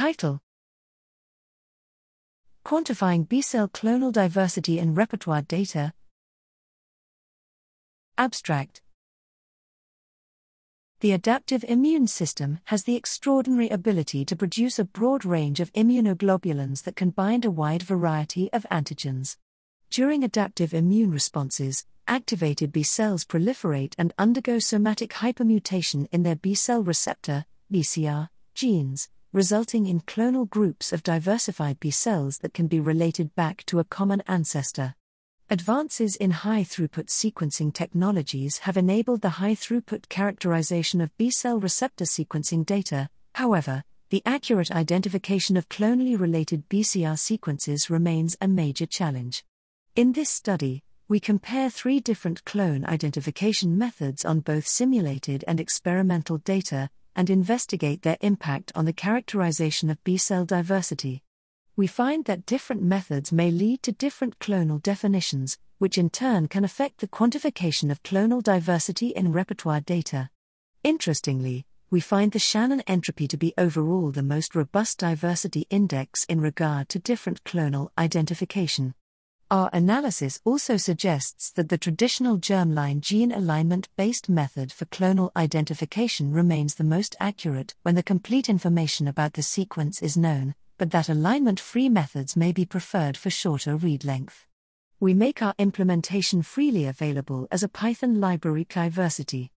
Title Quantifying B cell clonal diversity in repertoire data. Abstract The adaptive immune system has the extraordinary ability to produce a broad range of immunoglobulins that can bind a wide variety of antigens. During adaptive immune responses, activated B cells proliferate and undergo somatic hypermutation in their B cell receptor, BCR, genes, resulting in clonal groups of diversified B cells that can be related back to a common ancestor. Advances in high throughput sequencing technologies have enabled the high throughput characterization of B cell receptor sequencing data, however, the accurate identification of clonally related BCR sequences remains a major challenge. In this study, we compare three different clone identification methods on both simulated and experimental data and investigate their impact on the characterization of B cell diversity. We find that different methods may lead to different clonal definitions, which in turn can affect the quantification of clonal diversity in repertoire data. Interestingly, we find the Shannon entropy to be overall the most robust diversity index in regard to different clonal identification. Our analysis also suggests that the traditional germline gene alignment based method for clonal identification remains the most accurate when the complete information about the sequence is known, but that alignment free methods may be preferred for shorter read length. We make our implementation freely available as a Python library Diversity.